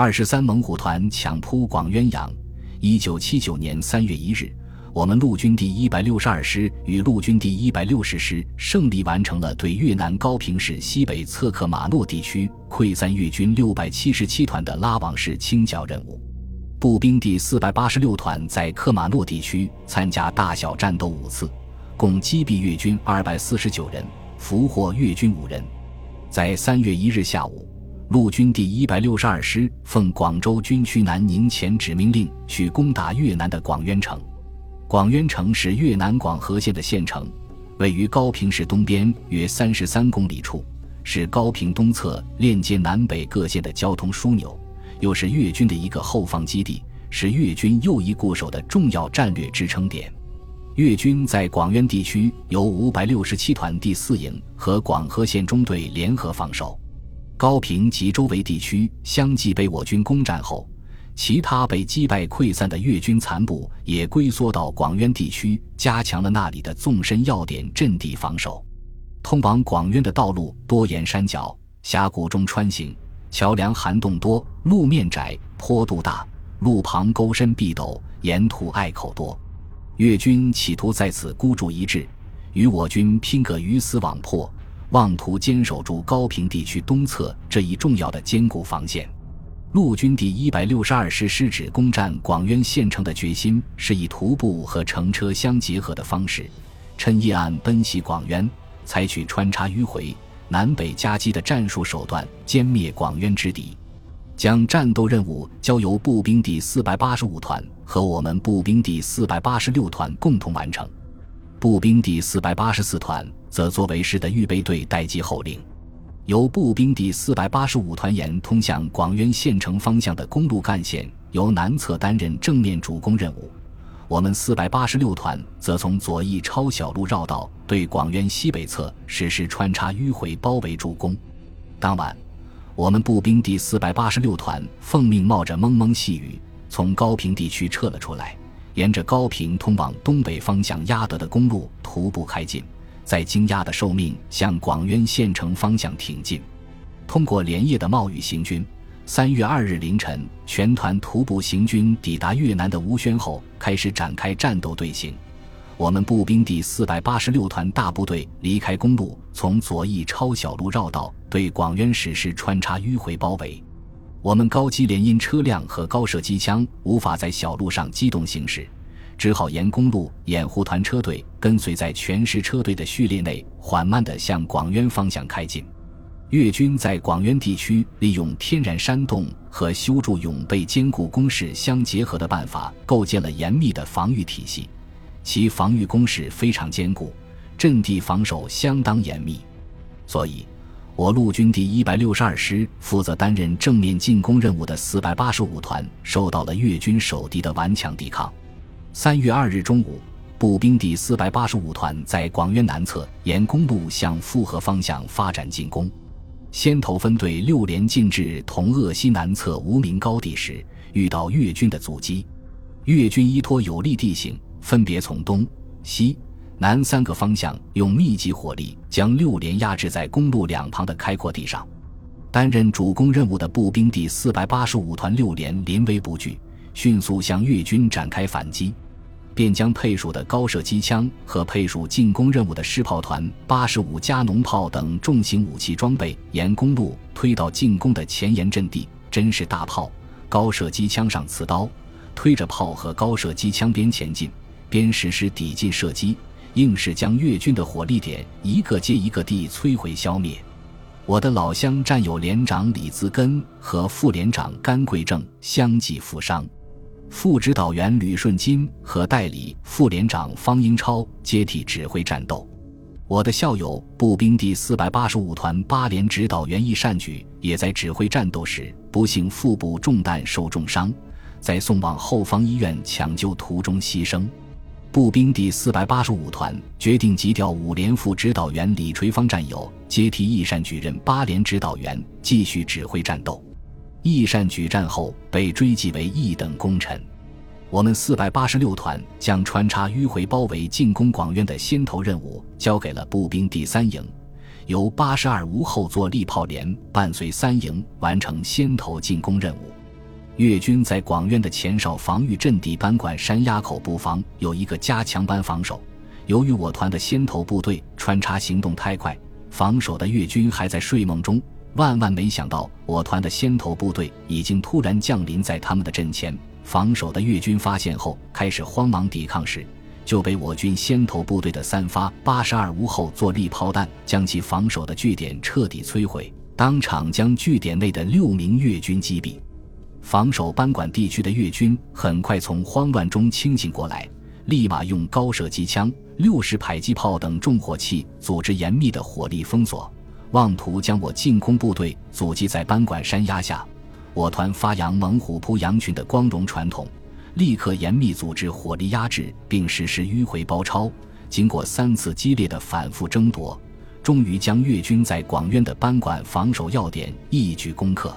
二十三猛虎团抢扑广渊阳。一九七九年三月一日，我们陆军第一百六十二师与陆军第一百六十师胜利完成了对越南高平市西北侧克马诺地区溃散越军六百七十七团的拉网式清剿任务。步兵第四百八十六团在克马诺地区参加大小战斗五次，共击毙越军二百四十九人，俘获越军五人。在三月一日下午，陆军第一百六十二师奉广州军区南宁前指命令去攻打越南的广渊城。广渊城是越南广河县的县城，位于高平市东边约三十三公里处，是高平东侧链接南北各县的交通枢纽。又是越军的一个后方基地，是越军右翼固守的重要战略支撑点。越军在广渊地区由五百六十七团第四营和广河县中队联合防守。高平及周围地区相继被我军攻占后，其他被击败溃散的越军残部也龟缩到广渊地区，加强了那里的纵深要点阵地防守。通往广渊的道路多沿山脚、峡谷中穿行。桥梁涵洞多，路面窄，坡度大，路旁沟深壁陡，沿途隘口多。越军企图在此孤注一掷，与我军拼个鱼死网破，妄图坚守住高平地区东侧这一重要的坚固防线。陆军第一百六十二师师指攻占广渊县城的决心，是以徒步和乘车相结合的方式，趁夜暗奔袭广渊，采取穿插迂回。南北夹击的战术手段歼灭广渊之敌，将战斗任务交由步兵第四百八十五团和我们步兵第四百八十六团共同完成。步兵第四百八十四团则作为师的预备队待机候令，由步兵第四百八十五团沿通向广渊县城方向的公路干线由南侧担任正面主攻任务。我们四百八十六团则从左翼抄小路绕道，对广渊西北侧实施穿插迂回包围助攻。当晚，我们步兵第四百八十六团奉命冒着蒙蒙细雨，从高平地区撤了出来，沿着高平通往东北方向压得的公路徒步开进，在惊讶的受命向广渊县城方向挺进。通过连夜的冒雨行军。三月二日凌晨，全团徒步行军抵达越南的吴宣后，开始展开战斗队形。我们步兵第四百八十六团大部队离开公路，从左翼抄小路绕道，对广渊实施穿插迂回包围。我们高机连因车辆和高射机枪无法在小路上机动行驶，只好沿公路掩护团车队跟随在全师车队的序列内，缓慢地向广渊方向开进。越军在广渊地区利用天然山洞和修筑永备坚固工事相结合的办法，构建了严密的防御体系。其防御工事非常坚固，阵地防守相当严密。所以，我陆军第一百六十二师负责担任正面进攻任务的四百八十五团，受到了越军守敌的顽强抵抗。三月二日中午，步兵第四百八十五团在广渊南侧沿公路向富河方向发展进攻。先头分队六连进至同鄂西南侧无名高地时，遇到越军的阻击。越军依托有利地形，分别从东西南三个方向用密集火力将六连压制在公路两旁的开阔地上。担任主攻任务的步兵第四百八十五团六连临危不惧，迅速向越军展开反击。便将配属的高射机枪和配属进攻任务的师炮团八十五加农炮等重型武器装备沿公路推到进攻的前沿阵地，真是大炮、高射机枪上刺刀，推着炮和高射机枪边前进边实施抵近射击，硬是将越军的火力点一个接一个地摧毁消灭。我的老乡战友连长李自根和副连长甘贵正相继负伤。副指导员吕顺金和代理副连长方英超接替指挥战斗。我的校友步兵第四百八十五团八连指导员易善举也在指挥战斗时不幸腹部中弹受重伤，在送往后方医院抢救途中牺牲。步兵第四百八十五团决定急调五连副指导员李垂芳战友接替易善举任八连指导员，继续指挥战斗。易善举战后被追记为一等功臣。我们四百八十六团将穿插迂回包围进攻广渊的先头任务交给了步兵第三营，由八十二无后坐力炮连伴随三营完成先头进攻任务。越军在广渊的前哨防御阵地班管山垭口布防有一个加强班防守。由于我团的先头部队穿插行动太快，防守的越军还在睡梦中。万万没想到，我团的先头部队已经突然降临在他们的阵前。防守的越军发现后，开始慌忙抵抗时，就被我军先头部队的三发八十二无后坐力炮弹将其防守的据点彻底摧毁，当场将据点内的六名越军击毙。防守班管地区的越军很快从慌乱中清醒过来，立马用高射机枪、六十迫击炮等重火器组织严密的火力封锁。妄图将我进攻部队阻击在班管山压下，我团发扬猛虎扑羊群的光荣传统，立刻严密组织火力压制，并实施迂回包抄。经过三次激烈的反复争夺，终于将越军在广渊的班管防守要点一举攻克。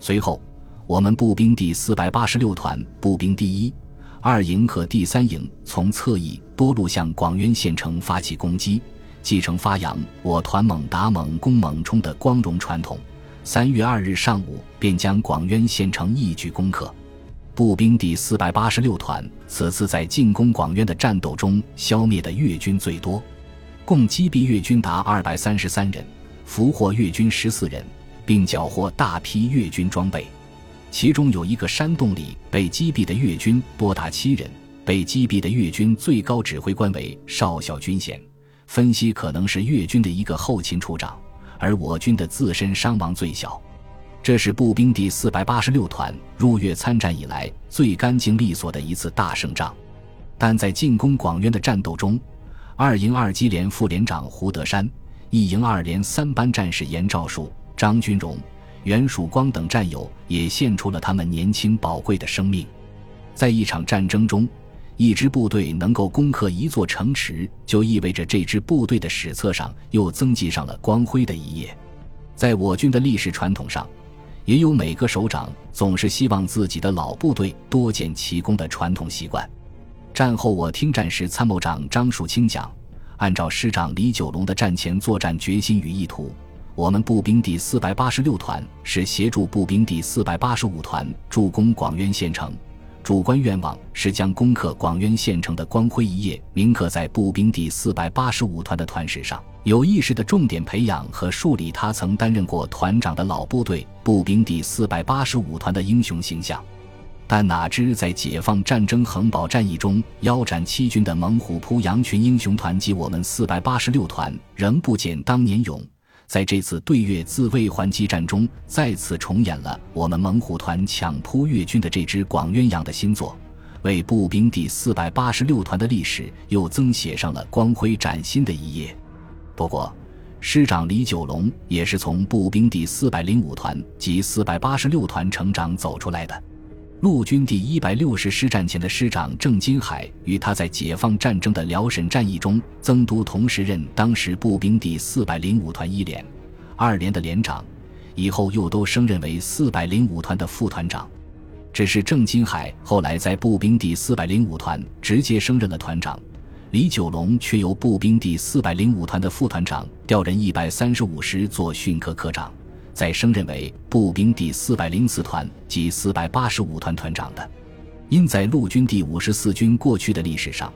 随后，我们步兵第四百八十六团步兵第一、二营和第三营从侧翼多路向广渊县城发起攻击。继承发扬我团猛打猛攻猛冲的光荣传统，三月二日上午便将广渊县城一举攻克。步兵第四百八十六团此次在进攻广渊的战斗中消灭的越军最多，共击毙越军达二百三十三人，俘获越军十四人，并缴获大批越军装备。其中有一个山洞里被击毙的越军多达七人，被击毙的越军最高指挥官为少校军衔。分析可能是越军的一个后勤处长，而我军的自身伤亡最小。这是步兵第四百八十六团入越参战以来最干净利索的一次大胜仗。但在进攻广渊的战斗中，二营二机连副连长胡德山、一营二连三班战士严兆树、张军荣、袁曙光等战友也献出了他们年轻宝贵的生命。在一场战争中。一支部队能够攻克一座城池，就意味着这支部队的史册上又增记上了光辉的一页。在我军的历史传统上，也有每个首长总是希望自己的老部队多建奇功的传统习惯。战后，我听战时参谋长张树清讲，按照师长李九龙的战前作战决心与意图，我们步兵第四百八十六团是协助步兵第四百八十五团助攻广渊县城。主观愿望是将攻克广渊县城的光辉一页铭刻在步兵第四百八十五团的团史上，有意识的重点培养和树立他曾担任过团长的老部队步兵第四百八十五团的英雄形象。但哪知在解放战争横保战役中腰斩七军的猛虎扑羊群英雄团及我们四百八十六团仍不减当年勇。在这次对越自卫还击战中，再次重演了我们猛虎团抢扑越军的这支广鸳鸯的新作，为步兵第四百八十六团的历史又增写上了光辉崭新的一页。不过，师长李九龙也是从步兵第四百零五团及四百八十六团成长走出来的。陆军第一百六十师战前的师长郑金海，与他在解放战争的辽沈战役中曾督同时任当时步兵第四百零五团一连、二连的连长，以后又都升任为四百零五团的副团长。只是郑金海后来在步兵第四百零五团直接升任了团长，李九龙却由步兵第四百零五团的副团长调任一百三十五师做训科科长。再升任为步兵第四百零四团及四百八十五团团长的，因在陆军第五十四军过去的历史上，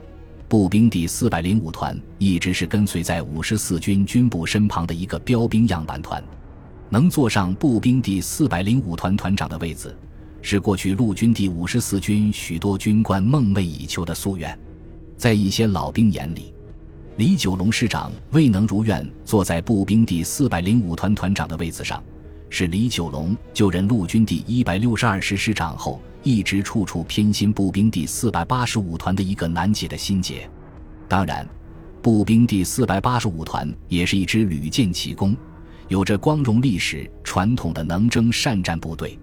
步兵第四百零五团一直是跟随在五十四军军部身旁的一个标兵样板团，能坐上步兵第四百零五团团长的位子，是过去陆军第五十四军许多军官梦寐以求的夙愿。在一些老兵眼里，李九龙师长未能如愿坐在步兵第四百零五团团长的位子上。是李九龙就任陆军第一百六十二师师长后，一直处处偏心步兵第四百八十五团的一个难解的心结。当然，步兵第四百八十五团也是一支屡建奇功、有着光荣历史传统的能征善战部队。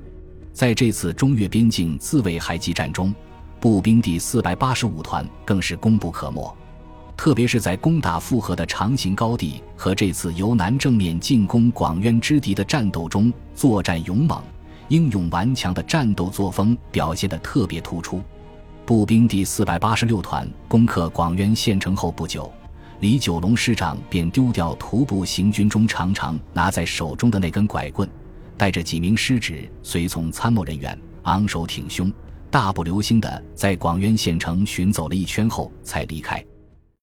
在这次中越边境自卫还击战中，步兵第四百八十五团更是功不可没。特别是在攻打复合的长形高地和这次由南正面进攻广渊之敌的战斗中，作战勇猛、英勇顽强的战斗作风表现得特别突出。步兵第四百八十六团攻克广渊县城后不久，李九龙师长便丢掉徒步行军中常常拿在手中的那根拐棍，带着几名师职随从参谋人员昂首挺胸、大步流星地在广渊县城巡走了一圈后才离开。